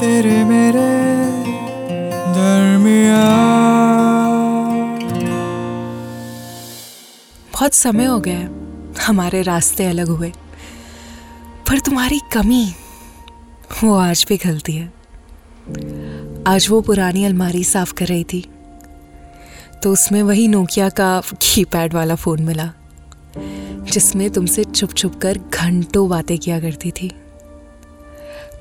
तेरे मेरे दरमिया बहुत समय हो गया हमारे रास्ते अलग हुए, पर तुम्हारी कमी, वो आज भी खलती है। आज वो पुरानी अलमारी साफ़ कर रही थी तो उसमें वही नोकिया का कीपैड वाला फ़ोन मिला, जिसमें तुमसे छुप छुप कर घंटों बातें किया करती थी।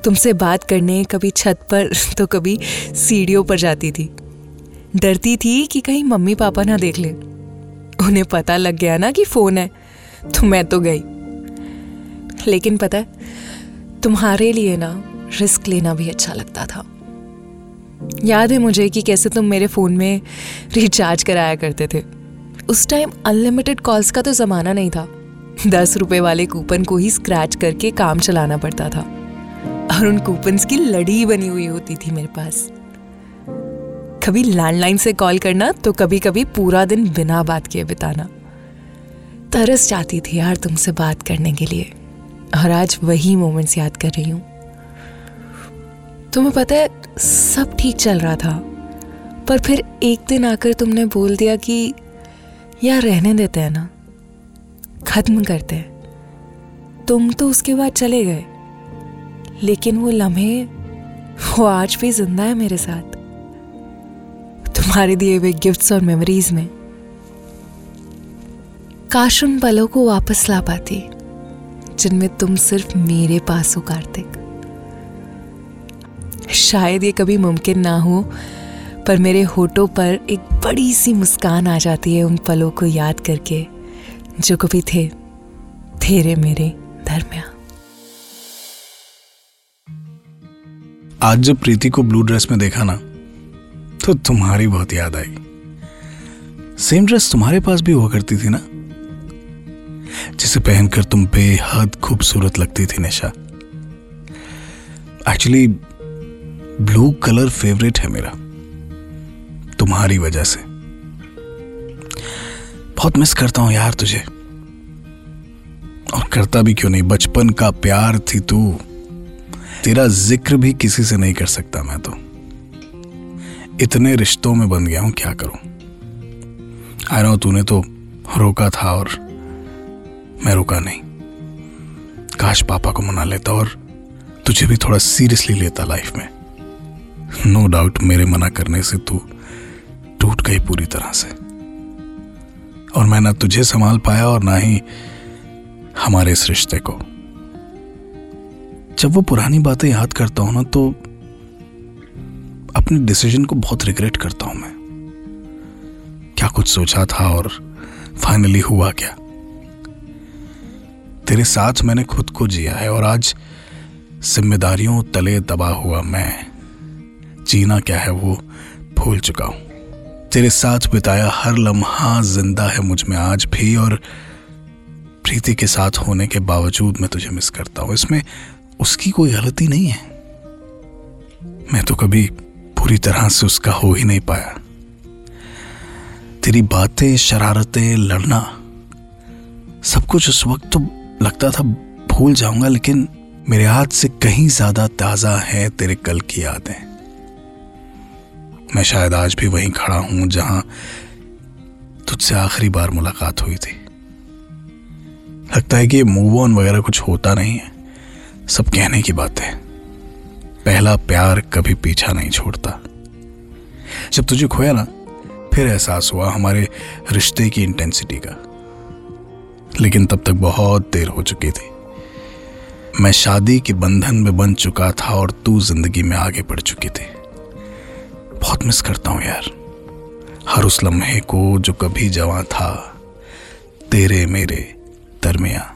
तुमसे बात करने, कभी छत पर तो कभी सीढ़ियों पर जाती थी। डरती थी कि कहीं मम्मी पापा ना देख ले। उन्हें पता लग गया ना कि फ़ोन है तो मैं तो गई। लेकिन पता है तुम्हारे लिए ना, रिस्क लेना भी अच्छा लगता था। याद है मुझे कि कैसे तुम मेरे फ़ोन में रिचार्ज कराया करते थे। उस टाइम अनलिमिटेड कॉल्स का तो ज़माना नहीं था। दस रुपए वाले कूपन को ही स्क्रैच करके काम चलाना पड़ता था। और उन कूपन्स की लड़ी बनी हुई होती थी मेरे पास। कभी लैंडलाइन से कॉल करना तो कभी कभी पूरा दिन बिना बात किए बिताना। तरस जाती थी यार तुमसे बात करने के लिए। और आज वही मोमेंट्स याद कर रही हूँ। तुम्हें पता है, सब ठीक चल रहा था। पर फिर एक दिन आकर तुमने बोल दिया कि, यार रहने देते हैं ना। खत्म करते हैं। तुम तो उसके बाद चले गए। लेकिन वो लम्हे, वो आज भी ज़िंदा है मेरे साथ। तुम्हारे दिए हुए गिफ्ट्स और मेमोरीज में। काश उन पलों को वापस ला पाती, जिनमें तुम सिर्फ़ मेरे पास हो कार्तिक शायद ये कभी मुमकिन ना हो, पर मेरे होठों पर एक बड़ी सी मुस्कान आ जाती है उन पलों को याद करके, जो कभी थे, तेरे मेरे दरमिया आज जब प्रीति को ब्लू ड्रेस में देखा ना तो तुम्हारी बहुत याद आई। सेम ड्रेस तुम्हारे पास भी हुआ करती थी ना? जिसे पहनकर तुम बेहद खूबसूरत लगती थी, Nisha. Actually blue colour favourite है मेरा। तुम्हारी वजह से। बहुत मिस करता हूँ यार तुझे। और करता भी क्यों नहीं? बचपन का प्यार थी तू। तेरा ज़िक्र भी किसी से नहीं कर सकता मैं तो। इतने रिश्तों में बन गया हूँ, क्या करूँ? आ रहा हूँ तूने तो रोका था और मैं रुका नहीं। काश पापा को मना लेता और तुझे भी थोड़ा सीरियसली लेता लाइफ में। नो no डाउट मेरे मना करने से तू टूट गई पूरी तरह से। और मैं ना तुझे संभाल पाया और ना ही हमारे इस रिश्ते को। जब वो पुरानी बातें याद करता हूँ ना तो अपने डिसीज़न को बहुत रिग्रेट करता हूँ मैं। क्या कुछ सोचा था और फाइनली हुआ क्या? तेरे साथ मैंने खुद को जिया है और आज जिम्मेदारियों, तले दबा हुआ मैं जीना क्या है वो भूल चुका हूँ। तेरे साथ बिताया हर लम्हा ज़िंदा है मुझमें आज भी और प्रीति के साथ होने के बावजूद मैं तुझे मिस करता हूँ। इसमें उसकी कोई गलती नहीं है। मैं तो कभी पूरी तरह से उसका हो ही नहीं पाया। तेरी बातें, शरारतें, लड़ना, सब कुछ उस वक्त तो लगता था भूल जाऊँगा, लेकिन मेरे हाथ से कहीं ज़्यादा ताज़ा है तेरे कल की यादें। मैं शायद आज भी वहीं खड़ा हूँ जहाँ तुझसे आखिरी बार मुलाकात हुई थी। लगता है कि मूव ऑन वगैरह कुछ होता नहीं है। सब कहने की बात। है पहला प्यार कभी पीछा नहीं छोड़ता। जब तुझे खोया ना, फिर एहसास हुआ हमारे रिश्ते की इंटेंसिटी का। लेकिन तब तक बहुत देर हो चुकी थी। मैं शादी के बंधन में बन चुका था और तू ज़िंदगी में आगे बढ़ चुकी थी। बहुत मिस करता हूँ यार। हर उस लम्हे को जो कभी जवां था, तेरे मेरे दरमिया